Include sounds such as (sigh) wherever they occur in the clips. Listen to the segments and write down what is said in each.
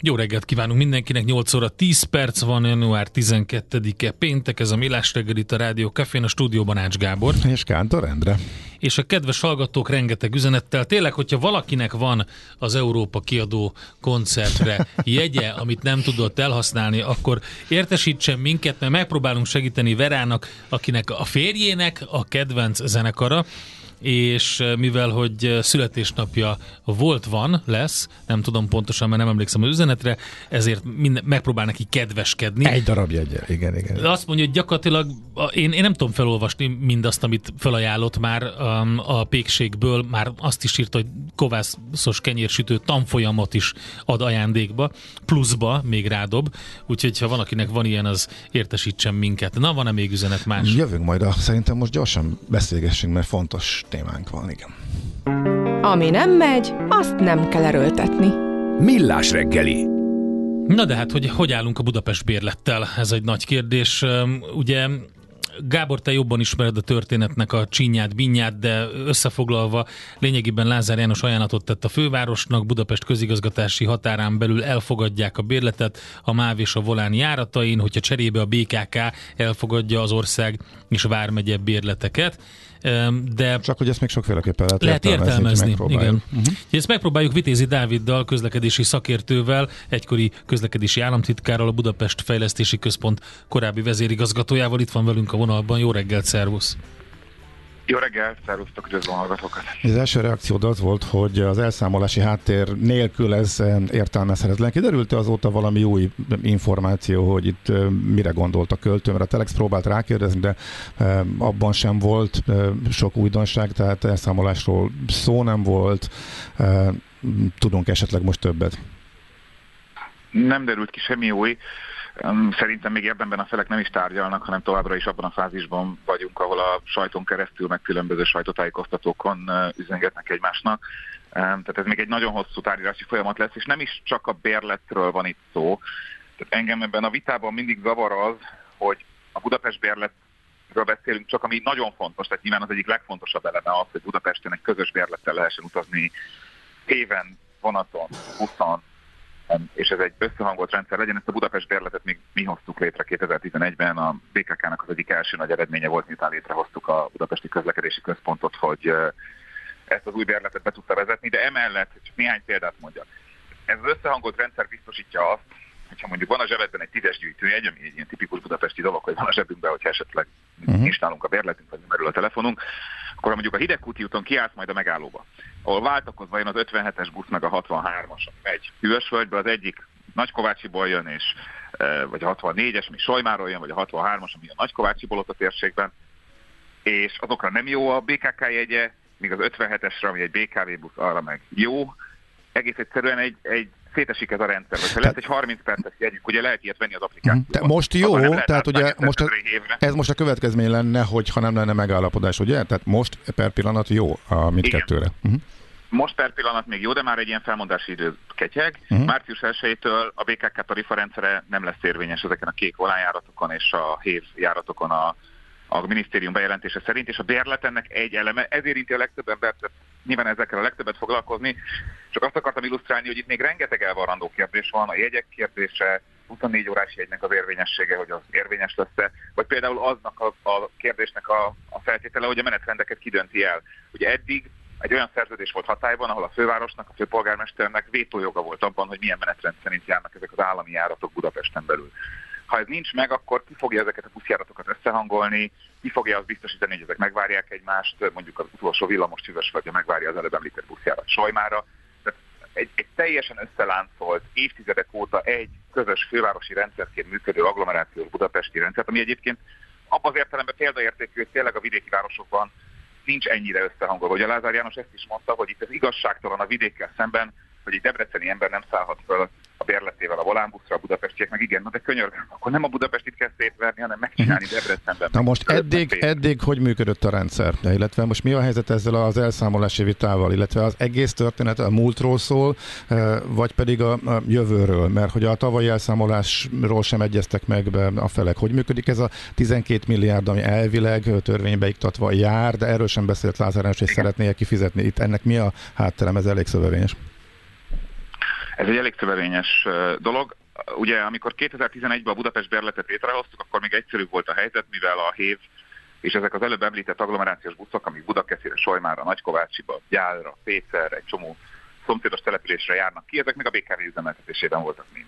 Jó reggelt kívánunk mindenkinek, 8 óra 10 perc van, január 12-e péntek, ez a Millás reggel itt a Rádió Cafén, a stúdióban Ács Gábor. És Kántor Endre. És a kedves hallgatók rengeteg üzenettel, tényleg, hogyha valakinek van az Európa kiadó koncertre jegye, (laughs) amit nem tudott elhasználni, akkor értesítsen minket, mert megpróbálunk segíteni Verának, akinek a férjének a kedvenc zenekara, és mivel, hogy születésnapja volt, van, lesz, nem tudom pontosan, mert nem emlékszem az üzenetre, ezért minden, megpróbál neki kedveskedni. Egy darab jegye, igen, igen. De azt mondja, hogy gyakorlatilag én, én nem tudom felolvasni mindazt, amit felajánlott már um, a pékségből, már azt is írta, hogy kovászos kenyérsütő tanfolyamot is ad ajándékba, pluszba még rádob, úgyhogy ha van, akinek van ilyen, az értesítsen minket. Na, van-e még üzenet más? Jövünk majd, a, szerintem most gyorsan beszélgessünk, mert fontos témánk van, igen. Ami nem megy, azt nem kell erőltetni. Millás reggeli. Na de hát, hogy hogy állunk a Budapest bérlettel? Ez egy nagy kérdés. Ugye Gábor, te jobban ismered a történetnek a csinyát, binyát, de összefoglalva lényegében Lázár János ajánlatot tett a fővárosnak, Budapest közigazgatási határán belül elfogadják a bérletet a MÁV és a Volán járatain, hogyha cserébe a BKK elfogadja az ország és vármegye bérleteket de... Csak hogy ezt még sokféleképpen lehet, lehet értelmezni. értelmezni igen. Uh-huh. Ezt megpróbáljuk Vitézi Dáviddal, közlekedési szakértővel, egykori közlekedési államtitkárral, a Budapest Fejlesztési Központ korábbi vezérigazgatójával. Itt van velünk a vonalban. Jó reggelt, szervusz! Jó reggelt, szervusztok, üdvözlöm hallgatókat. Az első reakciód az volt, hogy az elszámolási háttér nélkül ez értelmezhetetlen. Kiderült -e azóta valami új információ, hogy itt mire gondolt a költő, mert a Telex próbált rákérdezni, de abban sem volt sok újdonság, tehát elszámolásról szó nem volt. Tudunk esetleg most többet? Nem derült ki semmi új. Szerintem még ebbenben a felek nem is tárgyalnak, hanem továbbra is abban a fázisban vagyunk, ahol a sajton keresztül, meg különböző sajtótájékoztatókon üzengetnek egymásnak. Tehát ez még egy nagyon hosszú tárgyalási folyamat lesz, és nem is csak a bérletről van itt szó. Tehát engem ebben a vitában mindig zavar az, hogy a Budapest bérletről beszélünk, csak ami nagyon fontos, tehát nyilván az egyik legfontosabb eleme az, hogy Budapesten egy közös bérlettel lehessen utazni éven, vonaton, buszon, és ez egy összehangolt rendszer legyen. Ezt a Budapest bérletet még mi hoztuk létre 2011-ben, a BKK-nak az egyik első nagy eredménye volt, miután létrehoztuk a Budapesti Közlekedési Központot, hogy ezt az új bérletet be tudta vezetni, de emellett, csak néhány példát mondjak. Ez az összehangolt rendszer biztosítja azt, hogyha mondjuk van a zsebedben egy tízes gyűjtőjegy, ami egy ilyen tipikus budapesti dolog, hogy van a zsebünkben, hogyha esetleg uh-huh. nincs nálunk a bérletünk, vagy merül a telefonunk, akkor mondjuk a Hidegkúti úton kiállsz majd a megállóba, ahol váltakozva jön az 57-es busz meg a 63-as, ami megy Hűvösvölgybe, az egyik Nagykovácsiból jön, és, e, vagy a 64-es, ami Solymáról jön, vagy a 63-as, ami a Nagykovácsiból ott a térségben, és azokra nem jó a BKK jegye, míg az 57-esre, ami egy BKV busz, arra meg jó. Egész egyszerűen egy, egy szétesik ez a rendszer. Ha lehet egy 30 perces jegyük, ugye lehet ilyet venni az applikációban. Te most jó, tehát ugye most a, ez most a következmény lenne, hogy ha nem lenne megállapodás, ugye? Tehát most per pillanat jó a mindkettőre. Uh-huh. Most per pillanat még jó, de már egy ilyen felmondási idő ketyeg. Uh-huh. Március 1-től a BKK tarifarendszere nem lesz érvényes ezeken a kék volánjáratokon és a hév járatokon a, a minisztérium bejelentése szerint, és a bérlet ennek egy eleme, ez érinti a legtöbb embert, nyilván ezekkel a legtöbbet foglalkozni, csak azt akartam illusztrálni, hogy itt még rengeteg elvarrandó kérdés van, a jegyek kérdése, 24 órás jegynek az érvényessége, hogy az érvényes lesz-e, vagy például aznak a, a kérdésnek a, a feltétele, hogy a menetrendeket kidönti el. Ugye eddig egy olyan szerződés volt hatályban, ahol a fővárosnak, a főpolgármesternek vétójoga volt abban, hogy milyen menetrend szerint járnak ezek az állami járatok Budapesten belül. Ha ez nincs meg, akkor ki fogja ezeket a buszjáratokat összehangolni, ki fogja azt biztosítani, hogy ezek megvárják egymást, mondjuk az utolsó villamos vagy megvárja az előbb említett buszjárat Sojmára. Tehát egy, egy teljesen összeláncolt, évtizedek óta egy közös fővárosi rendszerként működő agglomerációs budapesti rendszer, ami egyébként abban az értelemben példaértékű, hogy tényleg a vidéki városokban nincs ennyire összehangolva. Ugye Lázár János ezt is mondta, hogy itt ez igazságtalan a vidékkel szemben, hogy egy debreceni ember nem szállhat föl a bérletével a volánbuszra, a budapestiek meg igen, na de könyörgöm, akkor nem a Budapestit kell szétverni, hanem megcsinálni mhm. Debrecenben. Na most eddig, eddig hogy működött a rendszer? Illetve most mi a helyzet ezzel az elszámolási vitával, illetve az egész történet a múltról szól, eh, vagy pedig a, a jövőről, mert hogy a tavalyi elszámolásról sem egyeztek meg be a felek. Hogy működik ez a 12 milliárd, ami elvileg törvénybe iktatva jár, de erről sem beszélt Lázár és szeretné kifizetni. Itt ennek mi a hátterem, ez elég szövevényes. Ez egy elég szövevényes dolog. Ugye, amikor 2011-ben a Budapest berletet létrehoztuk, akkor még egyszerűbb volt a helyzet, mivel a HÉV és ezek az előbb említett agglomerációs buszok, amik Budakeszire, Solymára, Nagykovácsiba, Gyálra, Pécerre, egy csomó szomszédos településre járnak ki, ezek meg a BKV üzemeltetésében voltak mind.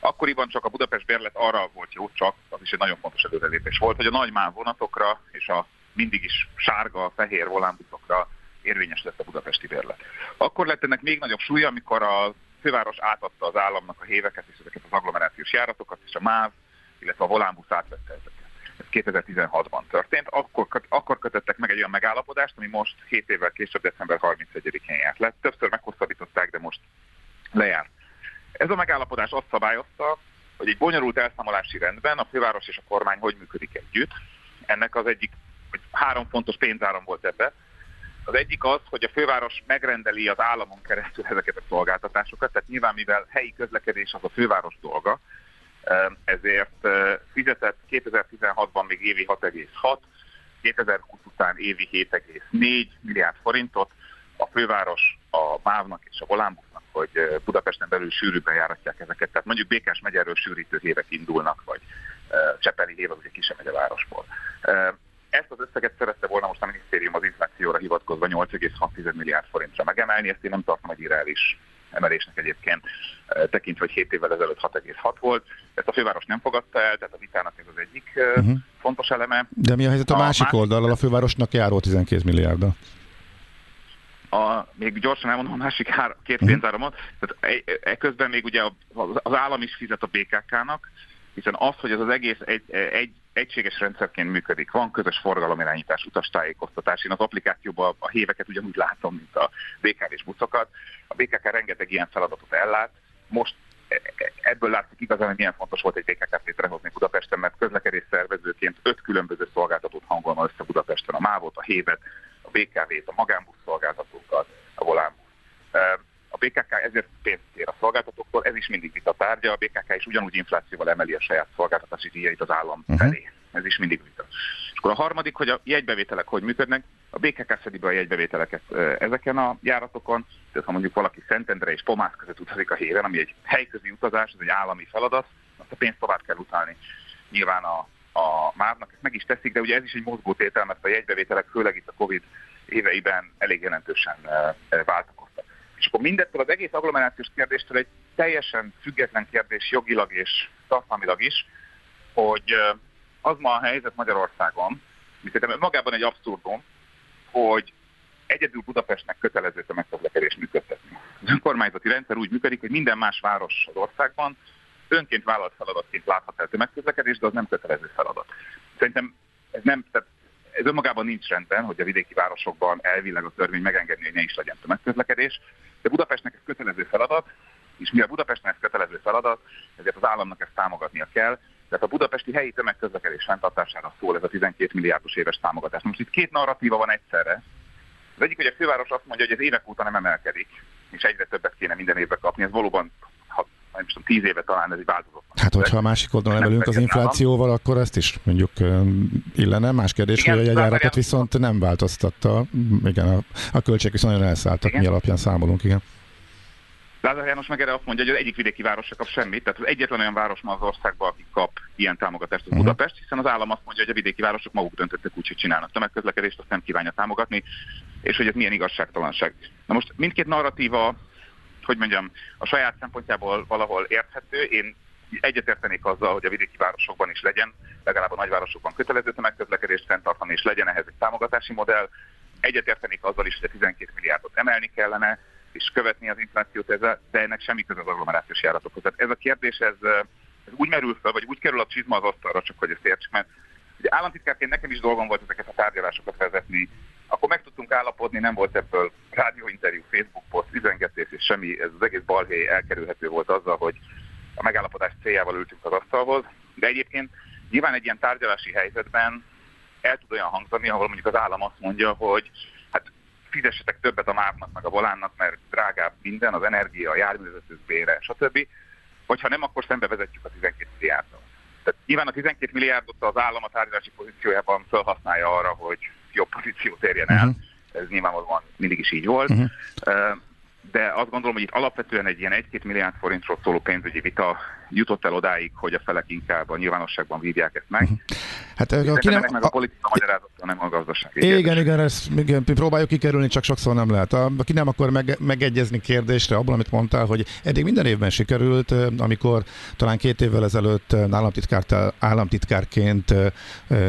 Akkoriban csak a Budapest bérlet arra volt jó, csak az is egy nagyon fontos előrelépés volt, hogy a nagy MÁV vonatokra és a mindig is sárga, fehér volánbuszokra érvényes lett a budapesti bérlet. Akkor lett ennek még nagyobb súlya, amikor a főváros átadta az államnak a héveket és ezeket az agglomerációs járatokat, és a MÁV, illetve a volánbusz átvette ezeket. Ez 2016-ban történt. Akkor, akkor kötöttek meg egy olyan megállapodást, ami most 7 évvel később, december 31-én járt le. Többször meghosszabbították, de most lejárt. Ez a megállapodás azt szabályozta, hogy egy bonyolult elszámolási rendben a főváros és a kormány hogy működik együtt. Ennek az egyik, hogy három fontos pénzáram volt ebbe. Az egyik az, hogy a főváros megrendeli az államon keresztül ezeket a szolgáltatásokat, tehát nyilván mivel helyi közlekedés az a főváros dolga, ezért fizetett 2016-ban még évi 6,6, 2020 után évi 7,4 milliárd forintot, a főváros a MÁV-nak és a Volánbusznak, hogy Budapesten belül sűrűbben járatják ezeket. Tehát mondjuk Békás megyerről sűrítő évek indulnak, vagy Csepeli az ugye megye városból. Ezt az összeget szerette volna most a minisztérium az inflációra hivatkozva 8,6 milliárd forintra megemelni, ezt én nem tartom egy irreális emelésnek egyébként, tekintve, hogy 7 évvel ezelőtt 6,6 volt. Ezt a főváros nem fogadta el, tehát a vitának ez az egyik uh-huh. fontos eleme. De mi a helyzet a, a másik, oldalról, a fővárosnak járó 12 milliárd? A, még gyorsan elmondom a másik hár, két uh-huh. pénzáramot. Tehát e, e, közben még ugye az állam is fizet a BKK-nak, hiszen az, hogy ez az egész egy, egy egységes rendszerként működik. Van közös forgalomirányítás, utastájékoztatás. Én az applikációban a héveket ugyanúgy látom, mint a BKV és buszokat. A BKK rengeteg ilyen feladatot ellát. Most ebből látszik igazán, hogy milyen fontos volt egy BKK-t létrehozni Budapesten, mert közlekedés szervezőként öt különböző szolgáltatót hangolna össze Budapesten, a MÁV-ot, a hévet, a BKV-t, a magánbusz szolgáltatókat, a volánbusz. A BKK ezért pénzt kér a szolgáltatóktól, ez is mindig vita tárgya, a BKK is ugyanúgy inflációval emeli a saját szolgáltatási díjait az állam uh-huh. felé. Ez is mindig vita. És akkor a harmadik, hogy a jegybevételek hogy működnek, a BKK szedi be a jegybevételeket ezeken a járatokon, tehát ha mondjuk valaki Szentendre és Pomász között utazik a héren, ami egy helyközi utazás, ez egy állami feladat, azt a pénzt tovább kell utalni. Nyilván a, a márnak ezt meg is teszik, de ugye ez is egy mozgótétel, mert a jegybevételek főleg itt a Covid éveiben elég jelentősen váltakoztak. És akkor mindettől az egész agglomerációs kérdéstől egy teljesen független kérdés jogilag és tartalmilag is, hogy az ma a helyzet Magyarországon, szerintem magában egy abszurdum, hogy egyedül Budapestnek kötelező tömegközlekedést működtetni. Az önkormányzati rendszer úgy működik, hogy minden más város az országban önként vállalt feladatként láthat el tömegközlekedést, de az nem kötelező feladat. Szerintem ez nem, tehát ez önmagában nincs rendben, hogy a vidéki városokban elvileg a törvény megengedni, hogy ne is legyen tömegközlekedés, de Budapestnek ez kötelező feladat, és mivel Budapestnek ez kötelező feladat, ezért az államnak ezt támogatnia kell. Tehát a budapesti helyi tömegközlekedés fenntartására szól ez a 12 milliárdos éves támogatás. Most itt két narratíva van egyszerre. Az egyik, hogy a főváros azt mondja, hogy ez évek óta nem emelkedik, és egyre többet kéne minden évben kapni. Ez valóban nem tudom, tíz éve talán ez egy változott. Hát, hogyha a másik oldalon emelünk az inflációval, állam. akkor ezt is mondjuk illene. Más kérdés, igen, hogy a jegyárakat viszont nem változtatta. Igen, a, a költségek viszont nagyon elszálltak, igen. mi alapján számolunk, igen. Lázár János meg erre azt mondja, hogy az egyik vidéki város se kap semmit, tehát az egyetlen olyan város ma az országban, aki kap ilyen támogatást, az uh-huh. Budapest, hiszen az állam azt mondja, hogy a vidéki városok maguk döntöttek úgy, hogy csinálnak tömegközlekedést, azt nem kívánja támogatni, és hogy ez milyen igazságtalanság. Na most mindkét narratíva hogy mondjam, a saját szempontjából valahol érthető. Én egyetértenék azzal, hogy a vidéki városokban is legyen, legalább a nagyvárosokban kötelező tömegközlekedést fenntartani, és legyen ehhez egy támogatási modell. Egyetértenék azzal is, hogy a 12 milliárdot emelni kellene, és követni az inflációt ezzel, de ennek semmi köze az agglomerációs járatokhoz. Tehát ez a kérdés, ez, ez úgy merül fel, vagy úgy kerül a csizma az asztalra, csak hogy ezt értsük, mert ugye államtitkárként nekem is dolgom volt ezeket a tárgyalásokat vezetni, akkor meg tudtunk állapodni, nem volt ebből rádióinterjú, Facebook poszt, üzengetés és semmi, ez az egész balhely elkerülhető volt azzal, hogy a megállapodás céljával ültünk az asztalhoz. De egyébként nyilván egy ilyen tárgyalási helyzetben el tud olyan hangzani, ahol mondjuk az állam azt mondja, hogy hát fizessetek többet a márnak meg a volánnak, mert drágább minden, az energia, a járművezetők bére, stb. Vagy ha nem, akkor szembe vezetjük a 12 milliárdot. Tehát nyilván a 12 milliárdot az állam a tárgyalási pozíciójában felhasználja arra, hogy jobb pozíciót érjen el. Uh-huh. Ez nyilvánvalóan mindig is így volt. Uh-huh. de azt gondolom, hogy itt alapvetően egy ilyen 1-2 milliárd forintról szóló pénzügyi vita jutott el odáig, hogy a felek inkább a nyilvánosságban vívják ezt meg. Hát, aki nem, meg a politika magyarázata, nem a gazdaság. Igen, igen, ezt igen, próbáljuk kikerülni, csak sokszor nem lehet. A, aki nem akar meg, megegyezni kérdésre, abban, amit mondtál, hogy eddig minden évben sikerült, amikor talán két évvel ezelőtt államtitkárként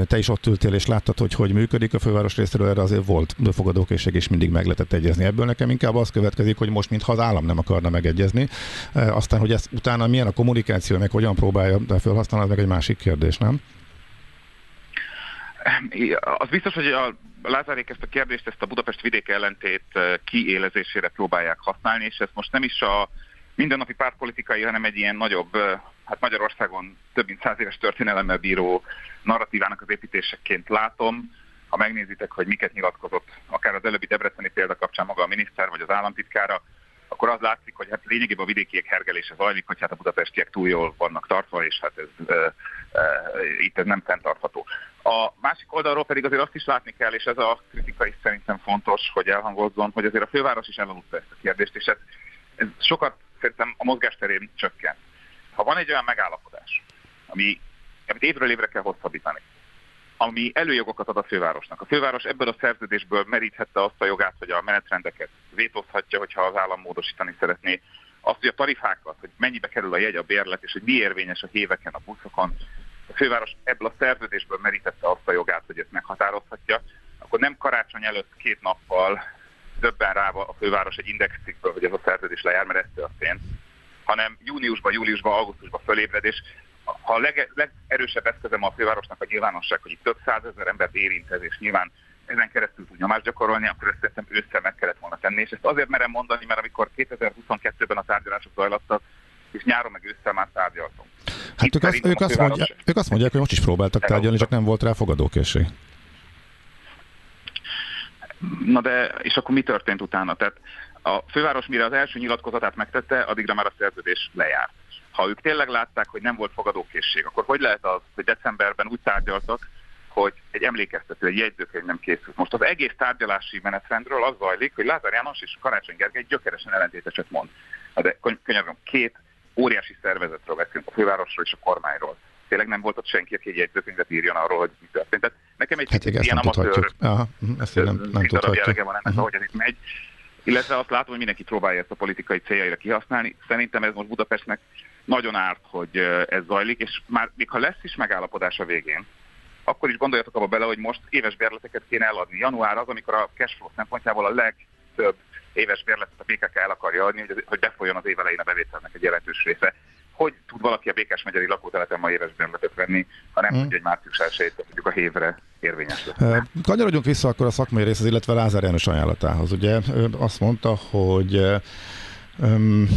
te is ott ültél, és láttad, hogy hogy működik a főváros részéről, erre azért volt fogadókészség, és mindig meg lehetett egyezni. Ebből nekem inkább az következik, hogy most mintha az állam nem akarna megegyezni. Aztán, hogy ezt utána milyen a kommunikáció, meg hogyan próbálja felhasználni, meg egy másik kérdés, nem? Az biztos, hogy a Lázárék ezt a kérdést, ezt a Budapest vidék ellentét kiélezésére próbálják használni, és ezt most nem is a mindennapi pártpolitikai, hanem egy ilyen nagyobb, hát Magyarországon több mint száz éves történelemmel bíró narratívának az építéseként látom. Ha megnézitek, hogy miket nyilatkozott, akár az előbbi Debreceni példa kapcsán maga a miniszter vagy az államtitkára, akkor az látszik, hogy hát lényegében a vidékiek hergelése zajlik, hogy hát a budapestiek túl jól vannak tartva, és hát ez, e, e, itt ez nem fenntartható. A másik oldalról pedig azért azt is látni kell, és ez a kritika is szerintem fontos, hogy elhangozzon, hogy azért a főváros is elaludta ezt a kérdést, és ez, ez sokat szerintem a mozgásterén csökken. Ha van egy olyan megállapodás, ami, amit évről évre kell hosszabbítani, ami előjogokat ad a fővárosnak. A főváros ebből a szerződésből meríthette azt a jogát, hogy a menetrendeket vétózhatja, hogyha az állam módosítani szeretné. Azt, hogy a tarifákat, hogy mennyibe kerül a jegy, a bérlet, és hogy mi érvényes a héveken, a buszokon. A főváros ebből a szerződésből merítette azt a jogát, hogy ezt meghatározhatja. Akkor nem karácsony előtt két nappal döbben rá a főváros egy indexcikkből, hogy ez a szerződés lejár, mert ez történt, hanem júniusban, júliusban, augusztusban fölébred, és a leg, legerősebb eszközem a fővárosnak a nyilvánosság, hogy itt több százezer embert érint ez, és nyilván ezen keresztül tud nyomást gyakorolni, akkor ezt szerintem ősszel meg kellett volna tenni. És ezt azért merem mondani, mert amikor 2022-ben a tárgyalások zajlattak, és nyáron meg ősszel már tárgyaltunk. Hát ők azt, ők, azt mondják, ők azt mondják, hogy most is próbáltak tárgyalni, csak nem volt rá fogadókészség. Na de, és akkor mi történt utána? Tehát a főváros mire az első nyilatkozatát megtette, addigra már a szerződés lejárt. Ha ők tényleg látták, hogy nem volt fogadókészség, akkor hogy lehet az, hogy decemberben úgy tárgyaltak, hogy egy emlékeztető, egy jegyzőkönyv nem készült. Most az egész tárgyalási menetrendről az zajlik, hogy Lázár János és Karácsony Gergely gyökeresen ellentéteset mond. De könyörgöm, két óriási szervezetről beszélünk, a fővárosról és a kormányról. Tényleg nem volt ott senki, aki egy jegyzőkönyvet írjon arról, hogy mi történt. Tehát nekem egy hát igen, ilyen amatőr Aha, ezt nem, nem tudhatjuk. van ennek, uh-huh. ahogy ez itt megy. Illetve azt látom, hogy mindenki próbálja ezt a politikai céljaira kihasználni. Szerintem ez most Budapestnek nagyon árt, hogy ez zajlik, és már még ha lesz is megállapodás a végén, akkor is gondoljatok abba bele, hogy most éves bérleteket kéne eladni. Január az, amikor a cashflow szempontjából a legtöbb éves bérletet a BKK el akarja adni, hogy, hogy az év elején a bevételnek egy jelentős része. Hogy tud valaki a Békás megyeri lakóteleten ma éves bérletet venni, ha nem hmm. tudja, hogy március 1 mondjuk a hévre érvényes lesz. Kanyarodjunk vissza akkor a szakmai részhez, illetve Lázár János ajánlatához. Ugye azt mondta, hogy um,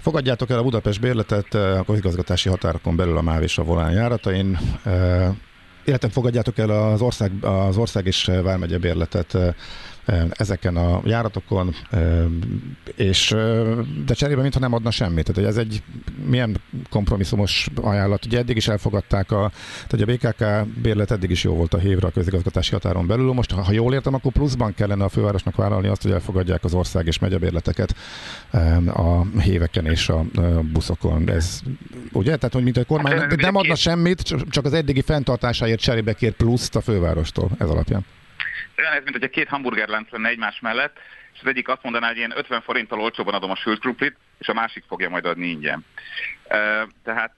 Fogadjátok el a Budapest bérletet a közigazgatási határokon belül a MÁV és a Volán járatain illetve fogadjátok el az ország, az ország és Vármegye bérletet ezeken a járatokon, és de cserébe mintha nem adna semmit. Tehát, hogy ez egy milyen kompromisszumos ajánlat. Ugye eddig is elfogadták, a, tehát a BKK bérlet eddig is jó volt a hévre a közigazgatási határon belül. Most, ha jól értem, akkor pluszban kellene a fővárosnak vállalni azt, hogy elfogadják az ország és megyebérleteket a héveken és a buszokon. Ez, ugye? Tehát, hogy mint a kormány hát, nem adna semmit, csak az eddigi fenntartásáért cserébe kér pluszt a fővárostól ez alapján. Olyan ez, mint hogy a két hamburgerlánc lenne egymás mellett, és az egyik azt mondaná, hogy én 50 forinttal olcsóban adom a sült krumplit, és a másik fogja majd adni ingyen. Tehát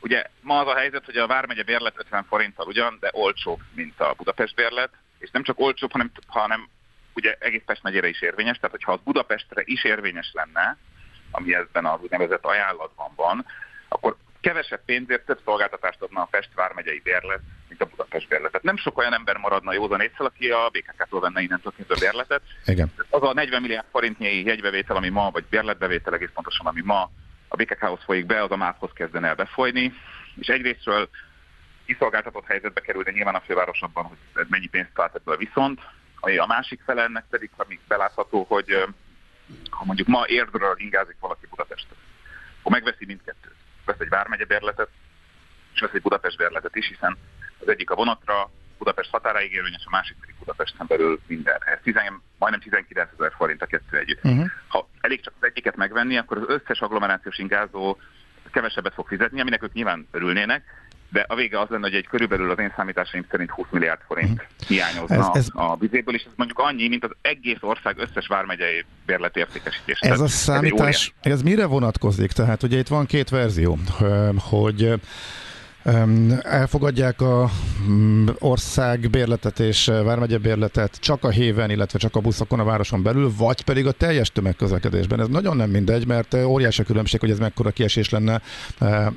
ugye ma az a helyzet, hogy a Vármegye bérlet 50 forinttal ugyan, de olcsóbb, mint a Budapest bérlet, és nem csak olcsóbb, hanem, hanem ugye egész Pest megyére is érvényes, tehát hogyha az Budapestre is érvényes lenne, ami ebben az úgynevezett ajánlatban van, akkor kevesebb pénzért több szolgáltatást adna a Pest vármegyei bérlet, mint a Budapest bérlet. Tehát nem sok olyan ember maradna józan észre, aki a BKK-tól venne innentől kezdve bérletet. Igen. Az a 40 milliárd forintnyi jegybevétel, ami ma, vagy bérletbevétel egész pontosan, ami ma a BKK-hoz folyik be, az a MÁV-hoz kezdene el befolyni, és egyrésztről kiszolgáltatott helyzetbe kerül, de nyilván a főváros abban, hogy mennyi pénzt talált ebből viszont, a másik fele ennek pedig, ami belátható, hogy ha mondjuk ma érdről ingázik valaki Budapestet, akkor megveszi mindkettőt vesz egy vármegye bérletet, és vesz egy Budapest bérletet is, hiszen az egyik a vonatra Budapest határáig érvényes, a másik pedig Budapesten belül mindenre. Ez 10, majdnem 19 ezer forint a kettő együtt. Uh-huh. Ha elég csak az egyiket megvenni, akkor az összes agglomerációs ingázó kevesebbet fog fizetni, aminek ők nyilván örülnének, de a vége az lenne, hogy egy körülbelül az én számításaim szerint 20 milliárd forint uh-huh. hiányozna ez, ez... a vizéből, és ez mondjuk annyi, mint az egész ország összes vármegyei bérletértékesítés. Ez a számítás, ez, ez mire vonatkozik? Tehát ugye itt van két verzió, hogy elfogadják a mm, ország bérletet és vármegye bérletet csak a héven, illetve csak a buszokon a városon belül, vagy pedig a teljes tömegközlekedésben. Ez nagyon nem mindegy, mert óriási a különbség, hogy ez mekkora kiesés lenne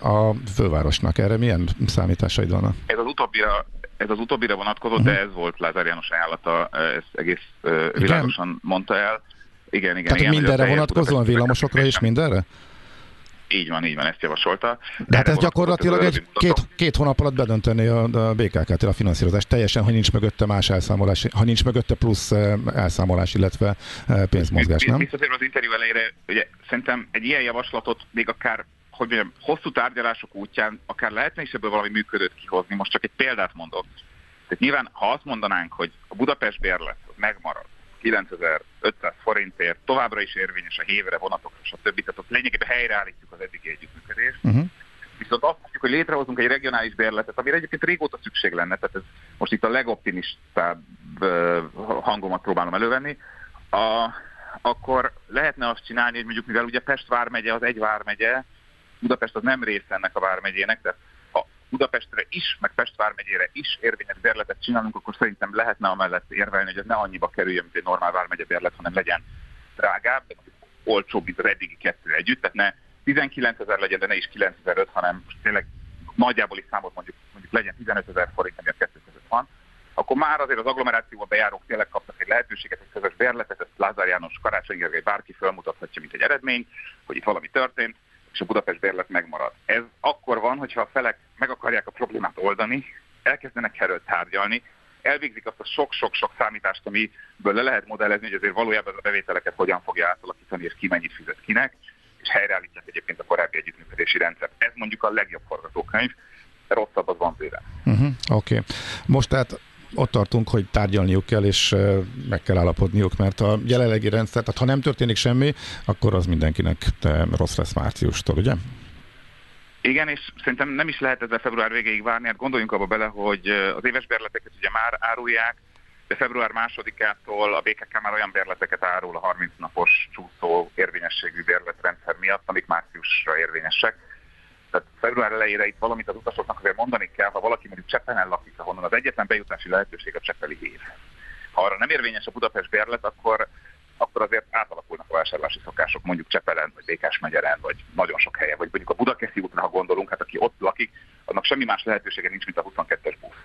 a fővárosnak. Erre milyen számításaid vannak? Ez az utóbbira ez az utóbbira vonatkozott, uh-huh. de ez volt Lázár János ajánlata, ezt egész uh, világosan mondta el. Igen, igen. Tehát igen, mindenre vonatkozóan, villamosokra is mindenre? Így van, így van, ezt javasolta. De hát ez gyakorlatilag egy két, két hónap alatt bedönteni a, a BKK-t a finanszírozást teljesen, ha nincs mögötte más elszámolás, ha nincs mögötte plusz eh, elszámolás, illetve eh, pénzmozgás, nem? Visszatérve az interjú elejére, ugye szerintem egy ilyen javaslatot még akár hogy mondjam, hosszú tárgyalások útján akár lehetne is ebből valami működőt kihozni. Most csak egy példát mondok. Tehát nyilván, ha azt mondanánk, hogy a Budapest bérlet megmarad, 9500 forintért, továbbra is érvényes a hévre, vonatokra, stb. Tehát ott lényegében helyreállítjuk az eddigi együttműködést. Uh-huh. Viszont azt mondjuk, hogy létrehozunk egy regionális bérletet, amire egyébként régóta szükség lenne, tehát ez most itt a legoptimistább hangomat próbálom elővenni, a, akkor lehetne azt csinálni, hogy mondjuk mivel ugye Pest vármegye az egy vármegye, Budapest az nem része ennek a vármegyének, tehát Budapestre is, meg Pest vármegyére is érvényes bérletet csinálunk, akkor szerintem lehetne amellett érvelni, hogy ez ne annyiba kerüljön, mint egy normál vármegye bérlet, hanem legyen drágább, de olcsóbb, mint az eddigi kettő együtt, tehát ne 19 ezer legyen, de ne is 9005, hanem most tényleg nagyjából is számot mondjuk, mondjuk legyen 15 ezer forint, ami a kettő között van, akkor már azért az agglomerációba bejárók tényleg kapnak egy lehetőséget, egy közös bérletet, ezt Lázár János, Karácsony Gergely bárki felmutathatja, mint egy eredmény, hogy itt valami történt, és a Budapest bérlet megmarad. Ez akkor van, hogyha a felek meg akarják a problémát oldani, elkezdenek erről tárgyalni, elvégzik azt a sok-sok-sok számítást, amiből le lehet modellezni, hogy azért valójában a bevételeket hogyan fogja átalakítani, és ki mennyit fizet kinek, és helyreállítják egyébként a korábbi együttműködési rendszer. Ez mondjuk a legjobb forgatókönyv, rosszabb az van bőven. Uh-huh, Oké. Okay. Most tehát ott tartunk, hogy tárgyalniuk kell, és meg kell állapodniuk, mert a jelenlegi rendszer, tehát ha nem történik semmi, akkor az mindenkinek rossz lesz márciustól, ugye? Igen, és szerintem nem is lehet ezzel február végéig várni, hát gondoljunk abba bele, hogy az éves bérleteket ugye már árulják, de február másodikától a BKK már olyan bérleteket árul a 30 napos csúszó érvényességű bérletrendszer miatt, amik márciusra érvényesek tehát február elejére itt valamit az utasoknak azért mondani kell, ha valaki mondjuk Csepelen lakik, ahonnan az egyetlen bejutási lehetőség a Csepeli hív. Ha arra nem érvényes a Budapest bérlet, akkor, akkor azért átalakulnak a vásárlási szokások, mondjuk Csepelen, vagy Békás megyeren, vagy nagyon sok helyen, vagy mondjuk a Budakeszi útra, ha gondolunk, hát aki ott lakik, annak semmi más lehetősége nincs, mint a 22-es busz,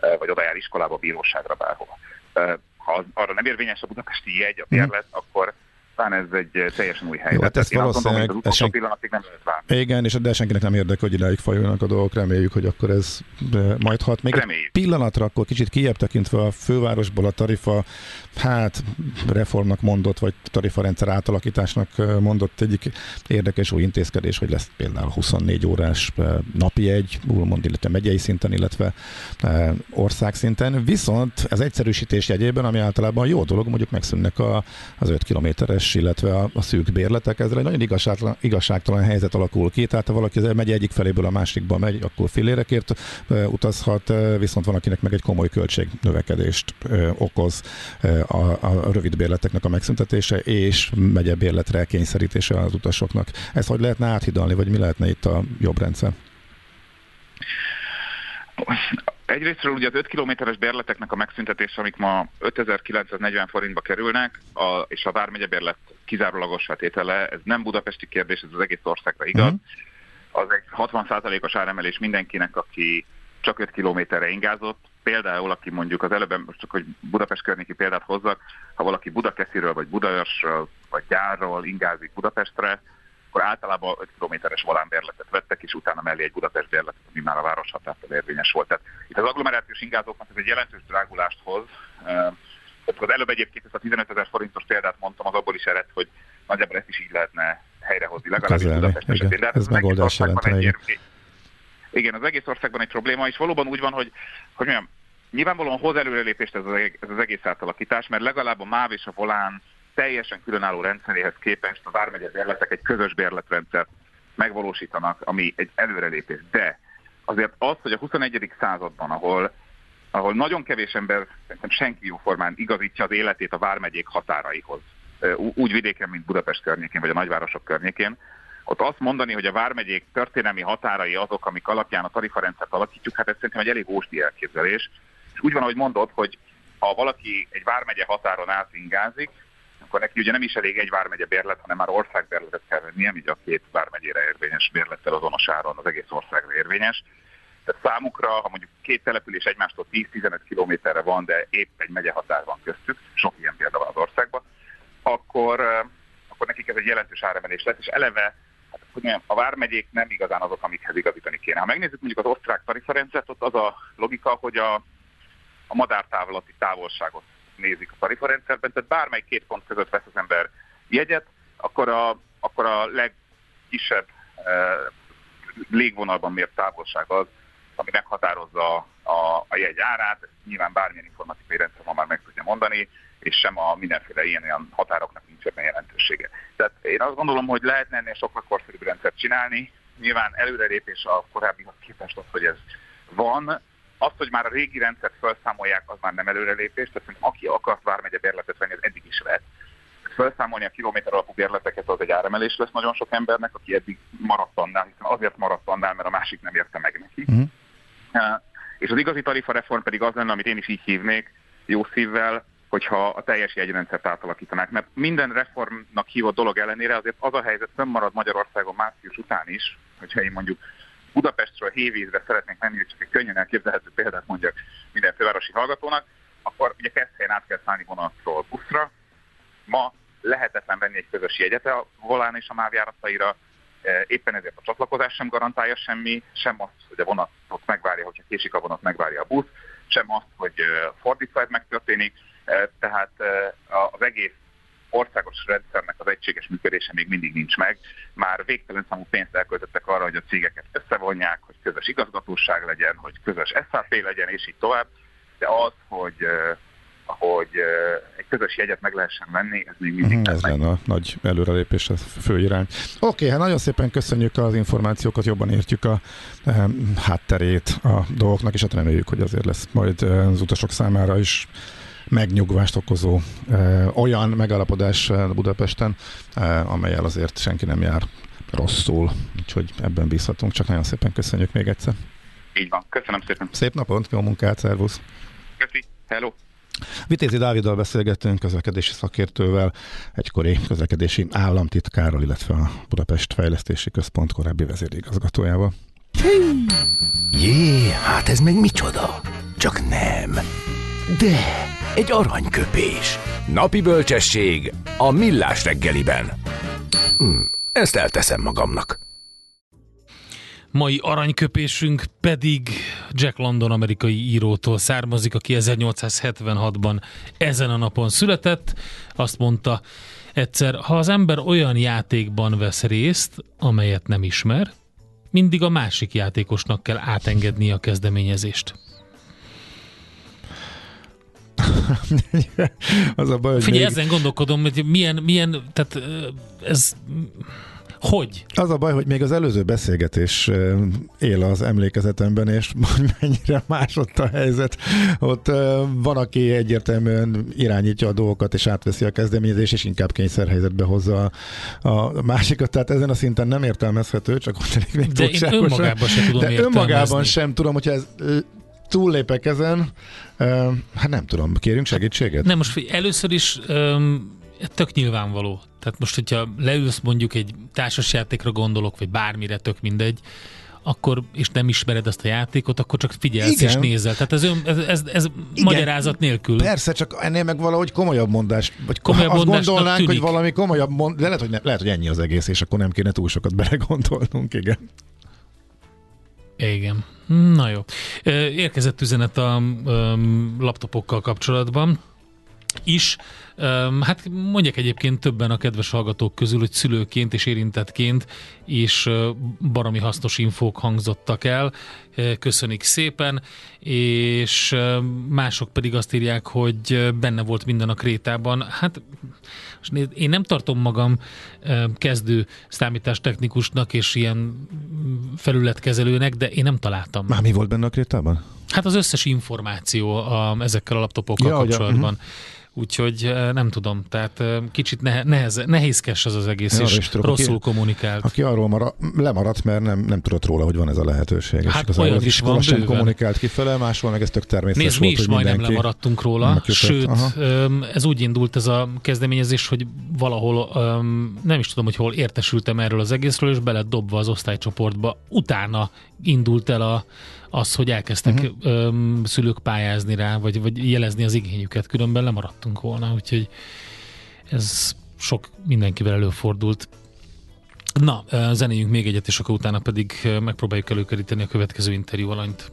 eh, vagy oda jár iskolába, bíróságra, bárhova. Eh, ha arra nem érvényes a budapesti jegy, a bérlet, akkor talán ez egy eh, teljesen új helyzet. Jó, hát ezt Én valószínűleg... azt gondolom, hogy az nem lehet várni. Igen, és de senkinek nem érdekel, hogy idáig fajulnak a dolgok. Reméljük, hogy akkor ez majd hat. Még Reméljük. egy pillanatra akkor kicsit kijebb tekintve a fővárosból a tarifa, hát reformnak mondott, vagy tarifarendszer átalakításnak mondott egyik érdekes új intézkedés, hogy lesz például 24 órás napi egy, úgymond, illetve megyei szinten, illetve országszinten. Viszont az egyszerűsítés jegyében, ami általában jó dolog, mondjuk megszűnnek a, az 5 kilométeres széles, illetve a, a szűk bérletek, ezzel egy nagyon igazságtalan, igazságtalan helyzet alakul ki, tehát ha valaki megy egyik feléből a másikba megy, akkor filérekért e, utazhat, viszont van, akinek meg egy komoly költségnövekedést e, okoz a, a rövid bérleteknek a megszüntetése, és megye bérletre kényszerítése az utasoknak. Ezt hogy lehetne áthidalni, vagy mi lehetne itt a jobb rendszer? Egyrésztről ugye az 5 kilométeres bérleteknek a megszüntetése, amik ma 5940 forintba kerülnek, a, és a Vármegye bérlet kizárólagos tétele, ez nem budapesti kérdés, ez az egész országra igaz. Mm. Az egy 60%-os áremelés mindenkinek, aki csak 5 kilométerre ingázott. Például, aki mondjuk az előbb, most csak hogy Budapest környéki példát hozzak, ha valaki Budakesziről, vagy Budaörsről, vagy Gyárról ingázik Budapestre, akkor általában 5 kilométeres volánbérletet vettek, és utána mellé egy Budapest bérletet, ami már a város határtól érvényes volt. Tehát itt az agglomerációs ingázóknak ez egy jelentős drágulást hoz. Az előbb egyébként ezt a 15 ezer forintos példát mondtam, az abból is ered, hogy nagyjából ezt is így lehetne helyrehozni, legalábbis Budapest esetén. De hát ez megoldás jelentene. Egy, igen, az egész országban egy probléma, és valóban úgy van, hogy, hogy mondjam, nyilvánvalóan hoz előrelépést ez az, ez az egész átalakítás, mert legalább a MÁV és a Volán teljesen különálló rendszeréhez képest a vármegye bérletek egy közös bérletrendszert megvalósítanak, ami egy előrelépés. De azért az, hogy a 21. században, ahol, ahol nagyon kevés ember, szerintem senki jóformán igazítja az életét a vármegyék határaihoz, úgy vidéken, mint Budapest környékén, vagy a nagyvárosok környékén, ott azt mondani, hogy a vármegyék történelmi határai azok, amik alapján a tarifarendszert alakítjuk, hát ez szerintem egy elég ósdi elképzelés. És úgy van, ahogy mondod, hogy ha valaki egy vármegye határon átingázik, akkor neki ugye nem is elég egy vármegye bérlet, hanem már országbérletet kell vennie, így a két vármegyére érvényes bérlettel azonos áron az egész országra érvényes. Tehát számukra, ha mondjuk két település egymástól 10-15 kilométerre van, de épp egy megye határ van köztük, sok ilyen példa van az országban, akkor, akkor nekik ez egy jelentős áremelés lesz, és eleve hát, hogy mondjam, a vármegyék nem igazán azok, amikhez igazítani kéne. Ha megnézzük mondjuk az osztrák tarifarendszert, ott az a logika, hogy a, a madártávlati távolságot nézik a tarifarendszerben, tehát bármely két pont között vesz az ember jegyet, akkor a, akkor a legkisebb e, légvonalban mért távolság az, ami meghatározza a, a jegy árát, ezt nyilván bármilyen informatikai rendszer ma már meg tudja mondani, és sem a mindenféle ilyen olyan határoknak nincs ebben jelentősége. Tehát én azt gondolom, hogy lehetne ennél sokkal korszerűbb rendszert csinálni. Nyilván előrelépés a korábbihoz képest az, hogy ez van, azt, hogy már a régi rendszert felszámolják, az már nem előrelépés, tehát aki akart vármegye bérletet venni, az eddig is lehet. Felszámolni a kilométer alapú bérleteket az egy áremelés lesz nagyon sok embernek, aki eddig maradt annál, hiszen azért maradt annál, mert a másik nem érte meg neki. Uh-huh. Uh, és az igazi tarifareform pedig az lenne, amit én is így hívnék, jó szívvel, hogyha a teljes jegyrendszert átalakítanák. Mert minden reformnak hívott dolog ellenére azért az a helyzet marad Magyarországon március után is, hogyha én mondjuk Budapestről Hévízre szeretnénk menni, hogy csak egy könnyen elképzelhető példát mondjak minden fővárosi hallgatónak, akkor ugye Keszthelyen át kell szállni vonatról buszra. Ma lehetetlen venni egy közös jegyet a volán és a MÁV e, éppen ezért a csatlakozás sem garantálja semmi, sem azt, hogy a vonatot megvárja, hogyha késik a vonat, megvárja a busz, sem azt, hogy e, fordítva ez megtörténik, e, tehát az egész országos rendszernek az egységes működése még mindig nincs meg. Már végtelen számú pénzt elköltöttek arra, hogy a cégeket összevonják, hogy közös igazgatóság legyen, hogy közös SAP legyen, és így tovább. De az, hogy hogy egy közös jegyet meg lehessen venni, ez még mindig mhm, Ez lenne a nagy előrelépés, ez fő irány. Oké, okay, hát nagyon szépen köszönjük az információkat, jobban értjük a hátterét a dolgoknak, és hát reméljük, hogy azért lesz majd az utasok számára is megnyugvást okozó olyan megalapodás Budapesten, amelyel azért senki nem jár rosszul, úgyhogy ebben bízhatunk, csak nagyon szépen köszönjük még egyszer. Így van, köszönöm szépen. Szép napot, jó munkát, szervusz! Köszi, hello! Vitézi Dáviddal beszélgettünk, közlekedési szakértővel, egykori közlekedési államtitkárral, illetve a Budapest Fejlesztési Központ korábbi vezérigazgatójával. Jé, hát ez meg micsoda? Csak nem. De egy aranyköpés. Napi bölcsesség a millás reggeliben. Hm, ezt elteszem magamnak. Mai aranyköpésünk pedig Jack London amerikai írótól származik, aki 1876-ban ezen a napon született. Azt mondta egyszer, ha az ember olyan játékban vesz részt, amelyet nem ismer, mindig a másik játékosnak kell átengedni a kezdeményezést. (laughs) az a baj, hogy Figyelj, még... ezen gondolkodom, hogy milyen, milyen, tehát ez hogy? Az a baj, hogy még az előző beszélgetés él az emlékezetemben, és (laughs) mennyire más ott a helyzet. Ott van, aki egyértelműen irányítja a dolgokat, és átveszi a kezdeményezést, és inkább kényszerhelyzetbe hozza a, a másikat. Tehát ezen a szinten nem értelmezhető, csak ott elég még De én önmagában sem tudom De önmagában sem tudom, hogyha ez túllépek ezen, hát nem tudom, kérünk segítséget? Nem, most először is tök nyilvánvaló. Tehát most, hogyha leülsz mondjuk egy társasjátékra gondolok, vagy bármire, tök mindegy, akkor, és nem ismered ezt a játékot, akkor csak figyelsz Igen. és nézel. Tehát ez, ez, ez, ez magyarázat nélkül. Persze, csak ennél meg valahogy komolyabb mondás, vagy komolyabb azt gondolnánk, tűnik. hogy valami komolyabb mond, de lehet hogy, ne, lehet, hogy ennyi az egész, és akkor nem kéne túl sokat belegondolnunk, igen. Igen. Na jó. Érkezett üzenet a laptopokkal kapcsolatban. Is. Hát mondják egyébként többen a kedves hallgatók közül, hogy szülőként és érintettként is baromi hasznos infók hangzottak el. Köszönik szépen, és mások pedig azt írják, hogy benne volt minden a krétában. Hát én nem tartom magam kezdő számítástechnikusnak és ilyen felületkezelőnek, de én nem találtam. Már mi volt benne a krétában? Hát az összes információ a, ezekkel a laptopokkal ja, kapcsolatban. Ja, uh-huh. Úgyhogy eh, nem tudom, tehát eh, kicsit nehe, neheze, nehézkes az az egész, ja, és tudok, rosszul aki, kommunikált. Aki arról mara, lemaradt, mert nem, nem tudott róla, hogy van ez a lehetőség. Hát és olyan is van sem kommunikált kifele, máshol meg ez tök természetes Nézd, volt, mi is majdnem lemaradtunk róla, sőt, Aha. ez úgy indult ez a kezdeményezés, hogy valahol, nem is tudom, hogy hol értesültem erről az egészről, és beled dobva az osztálycsoportba. Utána indult el a az, hogy elkezdtek uh-huh. öm, szülők pályázni rá, vagy, vagy jelezni az igényüket, különben lemaradtunk volna, úgyhogy ez sok mindenkivel előfordult. Na, zenéjünk még egyet, és akkor utána pedig megpróbáljuk előkeríteni a következő interjú alanyt.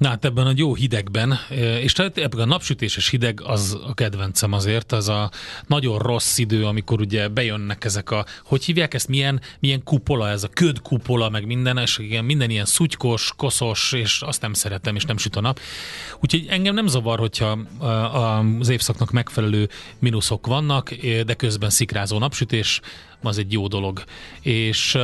Na hát ebben a jó hidegben, és tehát ebben a napsütéses hideg az a kedvencem azért, az a nagyon rossz idő, amikor ugye bejönnek ezek a, hogy hívják ezt, milyen, milyen kupola, ez a köd kupola, meg minden, és igen, minden ilyen szutykos, koszos, és azt nem szeretem, és nem süt a nap. Úgyhogy engem nem zavar, hogyha az évszaknak megfelelő mínuszok vannak, de közben szikrázó napsütés, az egy jó dolog. És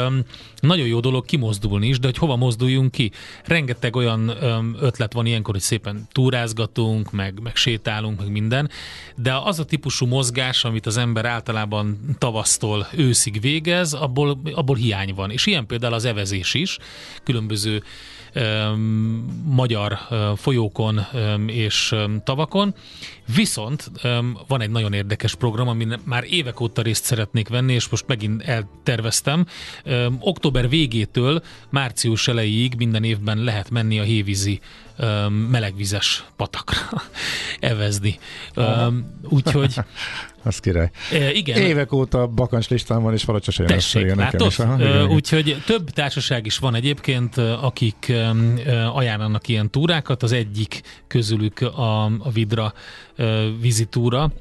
nagyon jó dolog kimozdulni is, de hogy hova mozduljunk ki? Rengeteg olyan ötlet van ilyenkor, hogy szépen túrázgatunk, meg, meg sétálunk, meg minden, de az a típusú mozgás, amit az ember általában tavasztól őszig végez, abból, abból hiány van. És ilyen például az evezés is, különböző magyar folyókon és tavakon. Viszont van egy nagyon érdekes program, amin már évek óta részt szeretnék venni, és most megint elterveztem. Október végétől március elejéig minden évben lehet menni a hévízi melegvizes patakra (laughs) evezni. Úgyhogy (laughs) az király. E, igen. Évek óta bakancs listán van, és se Tessék, látod? Úgyhogy több társaság is van egyébként, akik ajánlanak ilyen túrákat. Az egyik közülük a, a Vidra vízitúra,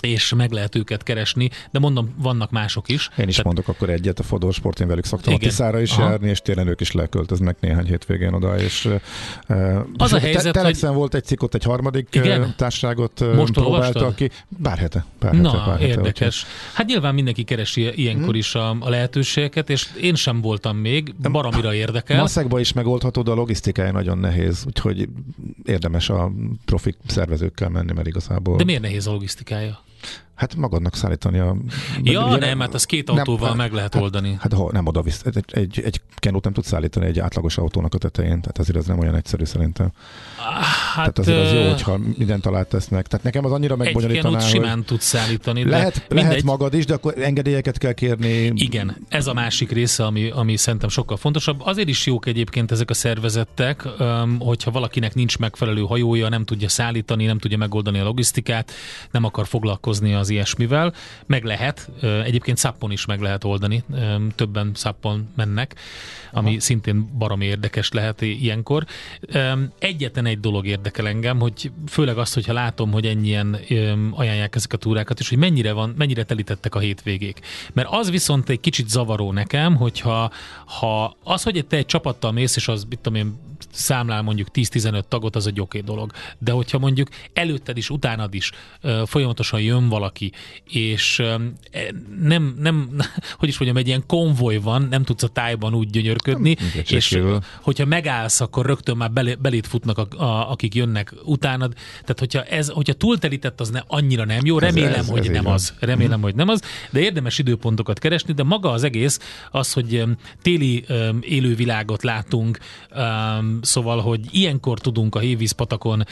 és meg lehet őket keresni, de mondom, vannak mások is. Én is Tehát... mondok akkor egyet, a Fodor Sport, én velük szoktam Igen. a Tiszára is Aha. járni, és tényleg ők is leköltöznek néhány hétvégén oda, és az a helyzet, te- hogy... volt egy cikot, egy harmadik Igen? társaságot Most próbálta ki. Bár hete. Bár hete, Na, bár hete, érdekes. Úgyhogy... Hát nyilván mindenki keresi ilyenkor hmm. is a, a lehetőségeket, és én sem voltam még, baromira érdekel. Maszekba is megoldható, de a logisztikája nagyon nehéz, úgyhogy érdemes a profik szervezőkkel menni, mert igazából... De miért nehéz a logisztikája? Hát magadnak szállítani a... Ja, ugye, nem, hát az két autóval nem, meg lehet hát, oldani. Hát ha nem oda visz, egy, egy, egy kenót nem tudsz szállítani egy átlagos autónak a tetején, tehát azért ez nem olyan egyszerű szerintem. Hát, tehát azért az jó, hogyha mindent alá tesznek. Tehát nekem az annyira megbonyolítaná, Egy simán tudsz szállítani. Lehet, lehet magad is, de akkor engedélyeket kell kérni. Igen, ez a másik része, ami, ami szerintem sokkal fontosabb. Azért is jók egyébként ezek a szervezetek, hogyha valakinek nincs megfelelő hajója, nem tudja szállítani, nem tudja megoldani a logisztikát, nem akar foglalkozni az ilyesmivel. Meg lehet, egyébként szappon is meg lehet oldani, többen szappon mennek, ami Aha. szintén baromi érdekes lehet ilyenkor. Egyetlen egy dolog érdekel engem, hogy főleg azt, hogyha látom, hogy ennyien ajánlják ezek a túrákat, és hogy mennyire, van, mennyire telítettek a hétvégék. Mert az viszont egy kicsit zavaró nekem, hogyha ha az, hogy te egy csapattal mész, és az, mit tudom én, számlál mondjuk 10-15 tagot, az egy oké dolog. De hogyha mondjuk előtted is, utánad is folyamatosan jön valaki, és nem, nem, (laughs) hogy is mondjam, egy ilyen konvoj van, nem tudsz a tájban úgy gyönyörködni, nem, és kívül. hogyha megállsz, akkor rögtön már belé, belét futnak, a, a, akik jönnek utánad. Tehát, hogyha, ez, hogyha túltelített, az ne, annyira nem jó. Remélem, ez, ez, hogy ez nem az. Remélem, mm. hogy nem az. De érdemes időpontokat keresni, de maga az egész az, hogy téli élővilágot látunk, Szóval, hogy ilyenkor tudunk a hévízpatakon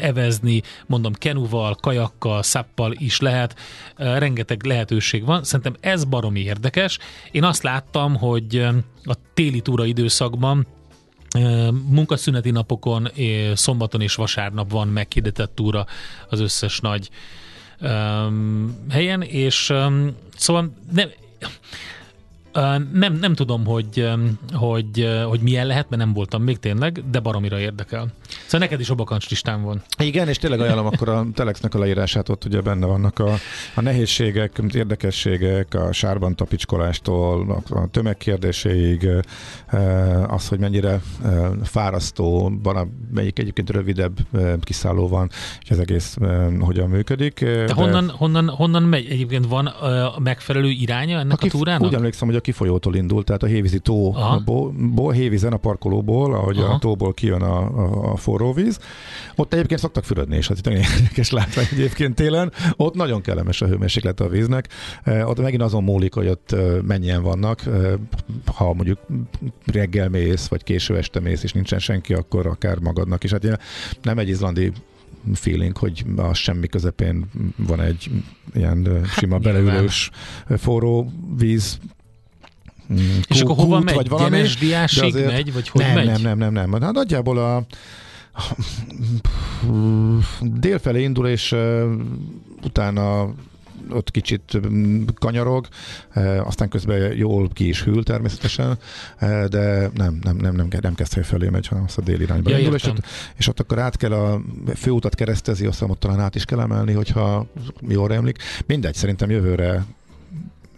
evezni, mondom, kenuval, kajakkal, szappal is lehet, rengeteg lehetőség van. Szerintem ez baromi érdekes. Én azt láttam, hogy a téli túra időszakban munkaszüneti napokon, szombaton és vasárnap van meghirdetett túra az összes nagy um, helyen, és um, szóval nem, nem, nem tudom, hogy, hogy, hogy milyen lehet, mert nem voltam még tényleg, de baromira érdekel. Szóval neked is a bakancs listán van. Igen, és tényleg ajánlom akkor a Telexnek a leírását, ott ugye benne vannak a, a nehézségek, érdekességek, a sárban tapicskolástól, a tömegkérdéséig, az, hogy mennyire fárasztó, van a, melyik egyébként rövidebb kiszálló van, és ez egész hogyan működik. De, de honnan, honnan, honnan megy? Egyébként van a megfelelő iránya ennek a, a túrának? Úgy emlékszem, hogy a kifolyótól indult, tehát a Hévízi tóból, Hévízen a parkolóból, ahogy Aha. a tóból kijön a, a, a forró víz. Ott egyébként szoktak fürödni, és hát itt (laughs) érdekes látvány egyébként télen. Ott nagyon kellemes a hőmérséklet a víznek. E, ott megint azon múlik, hogy ott e, mennyien vannak. E, ha mondjuk reggel mész, vagy késő este mész, és nincsen senki, akkor akár magadnak is. Hát nem egy izlandi feeling, hogy a semmi közepén van egy ilyen hát sima beleülős forró víz Mm, és akkor hova megy? Vagy valami, Gyenes diásig azért, megy, vagy hogy nem, megy? Nem, nem, nem, nem. Hát nagyjából a délfelé indul, és uh, utána ott kicsit kanyarog, aztán közben jól ki is hűl természetesen, de nem, nem, nem, nem, nem kezd felé megy, hanem azt a dél irányba ja, indul, és ott, és ott akkor át kell a főutat keresztezi, azt hiszem ott talán át is kell emelni, hogyha jól emlik. Mindegy, szerintem jövőre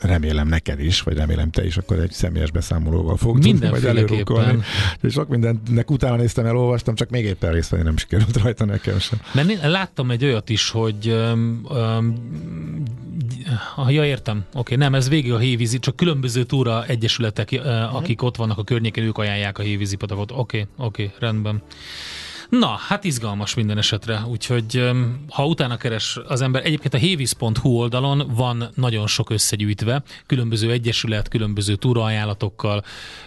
remélem neked is, vagy remélem te is, akkor egy személyes beszámolóval fog tudni majd előrukkolni. És sok mindennek utána néztem, elolvastam, csak még éppen részt venni nem sikerült rajta nekem sem. Mert én láttam egy olyat is, hogy um, ah, ja értem, oké, okay, nem, ez végig a hévízi, csak különböző túra egyesületek, akik ott vannak a környéken, ők ajánlják a hévízi patakot. Oké, okay, oké, okay, rendben. Na, hát izgalmas minden esetre, úgyhogy ha utána keres az ember, egyébként a hévíz.hu oldalon van nagyon sok összegyűjtve, különböző egyesület, különböző túraajánlatokkal,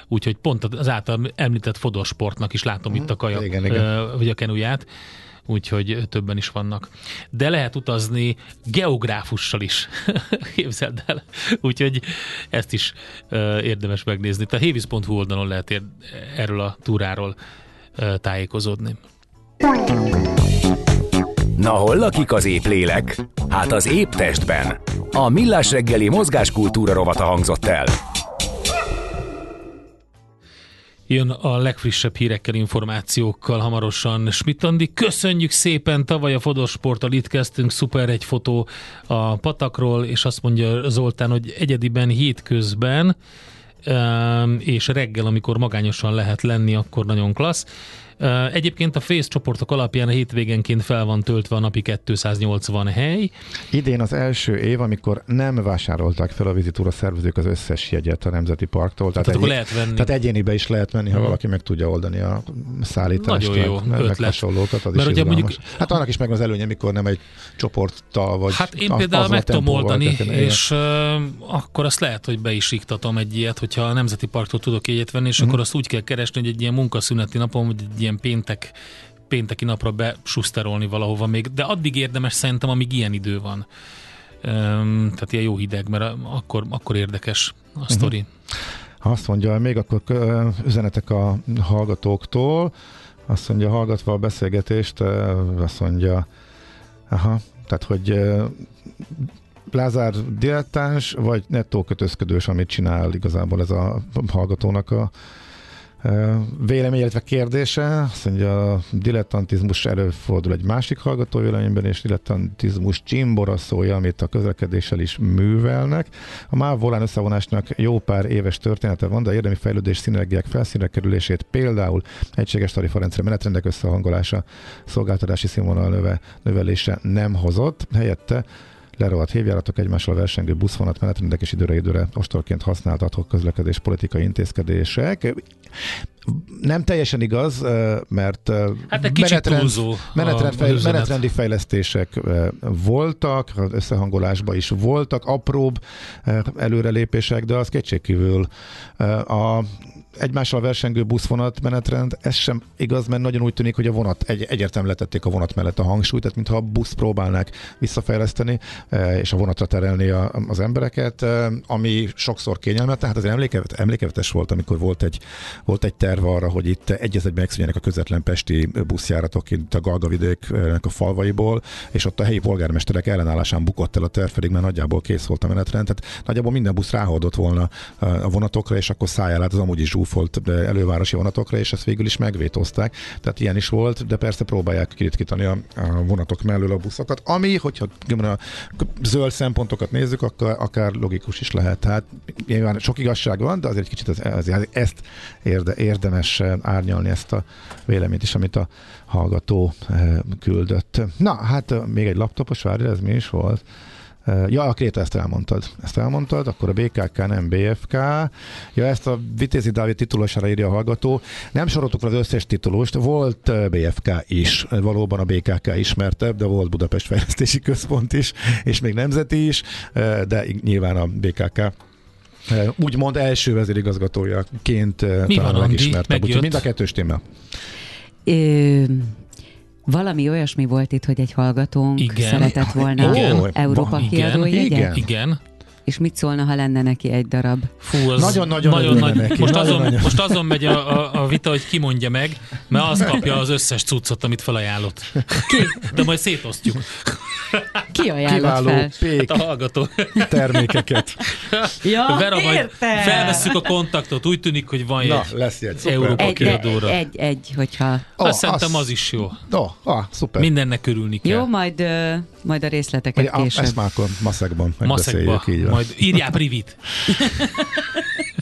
úgyhogy pont az által említett fodosportnak is látom itt a kajak, igen, igen. vagy a kenuját úgyhogy többen is vannak. De lehet utazni geográfussal is, (laughs) képzeld el. Úgyhogy ezt is uh, érdemes megnézni. Tehát hévíz.hu oldalon lehet ér- erről a túráról tájékozódni. Na hol lakik az épp lélek? Hát az épp testben. A Millás reggeli mozgáskultúra rovata hangzott el. Jön a legfrissebb hírekkel, információkkal hamarosan Schmidt Andi. Köszönjük szépen, tavaly a Fodosporttal itt kezdtünk, szuper egy fotó a patakról, és azt mondja Zoltán, hogy egyediben hétközben és reggel, amikor magányosan lehet lenni, akkor nagyon klassz. Egyébként a Face csoportok alapján a hétvégenként fel van töltve a napi 280 hely. Idén az első év, amikor nem vásárolták fel a vizitúra szervezők az összes jegyet a Nemzeti Parktól. Tehát, tehát, egy, lehet venni. tehát egyénibe is lehet menni, ha hmm. valaki meg tudja oldani a szállítást. Nagyon jó meg, meg hasonlókat, az Mert is ugye mondjuk, Hát annak is meg az előnye, mikor nem egy csoporttal vagy Hát én például meg tudom oldani, és uh, akkor azt lehet, hogy be is iktatom egy ilyet, hogyha a Nemzeti Parktól tudok egyet venni, és hmm. akkor azt úgy kell keresni, hogy egy ilyen munkaszüneti napon, vagy egy ilyen ilyen péntek, pénteki napra besuszterolni valahova még, de addig érdemes szerintem, amíg ilyen idő van. Um, tehát ilyen jó hideg, mert akkor, akkor érdekes a uh-huh. sztori. Azt mondja, még akkor üzenetek a hallgatóktól, azt mondja, hallgatva a beszélgetést, azt mondja, aha, tehát, hogy Lázár dilettáns, vagy nettó kötözködős, amit csinál igazából ez a hallgatónak a vélemény, illetve kérdése, azt mondja, a dilettantizmus előfordul egy másik hallgató véleményben, és dilettantizmus csimbora szója, amit a közlekedéssel is művelnek. A MÁV volán összevonásnak jó pár éves története van, de érdemi fejlődés szinergiák felszínre kerülését például egységes tarifarendszer menetrendek összehangolása, szolgáltatási színvonal növe, növelése nem hozott. Helyette lerohadt hévjáratok, egymással versengő buszvonat menetrendek és időre időre ostorként használt adhok közlekedés politikai intézkedések. Nem teljesen igaz, mert hát egy menetrend, túlzó menetrend, fej, menetrendi fejlesztések voltak, az összehangolásban is voltak, apróbb előrelépések, de az kétségkívül a egymással versengő buszvonat menetrend, ez sem igaz, mert nagyon úgy tűnik, hogy a vonat, egy, egyértelműen letették a vonat mellett a hangsúlyt, tehát mintha a busz próbálnák visszafejleszteni, és a vonatra terelni a, az embereket, ami sokszor kényelmetlen. Hát azért emlékevet, emlékevetes volt, amikor volt egy, volt egy terv arra, hogy itt egy egyben megszűnjenek a közvetlen pesti buszjáratok itt a Galgavidéknek a falvaiból, és ott a helyi polgármesterek ellenállásán bukott el a terv, pedig már nagyjából kész volt a menetrend. Tehát nagyjából minden busz ráhordott volna a vonatokra, és akkor szájál át az amúgy is zsúfolt elővárosi vonatokra, és ezt végül is megvétózták. Tehát ilyen is volt, de persze próbálják kiritkítani a, a vonatok mellől a buszokat, ami, hogyha a zöld szempontokat nézzük, akkor akár logikus is lehet. Tehát nyilván sok igazság van, de azért egy kicsit az, azért ezt érde, érdemes árnyalni ezt a véleményt is, amit a hallgató eh, küldött. Na, hát eh, még egy laptopos, várja, ez mi is volt? Ja, a Kréta, ezt elmondtad. Ezt elmondtad, akkor a BKK nem BFK. Ja, ezt a Vitézi Dávid titulosára írja a hallgató. Nem soroltuk az összes titulust, volt BFK is, valóban a BKK ismertebb, de volt Budapest Fejlesztési Központ is, és még nemzeti is, de nyilván a BKK úgymond első vezérigazgatójaként Mi talán van, Andi? Megjött? Mind a kettős téma. Valami olyasmi volt itt, hogy egy hallgatónk igen. szeretett volna igen. Európa igen. kiadójegyet? Igen. igen. És mit szólna, ha lenne neki egy darab? Fú, az nagyon-nagyon nagyon nagy. Neki. Most, nagyon, azon, nagyon. most azon megy a, a, a vita, hogy ki mondja meg, mert az kapja az összes cuccot, amit felajánlott. Ki? De majd szétosztjuk. Ki ajánlott Kiváló fel? Pék hát a hallgató. termékeket. Ja, Vera, majd felvesszük a kontaktot, úgy tűnik, hogy van Na, egy lesz egy, Európa egy, kiadóra. Egy, egy, egy, hogyha... Oh, Azt szerintem az is jó. Oh, ah, szuper. Mindennek örülni kell. Jó, majd, uh, majd a részleteket Vagy, később. Ezt már akkor maszekban megbeszéljük. Így majd írjál privit. (laughs)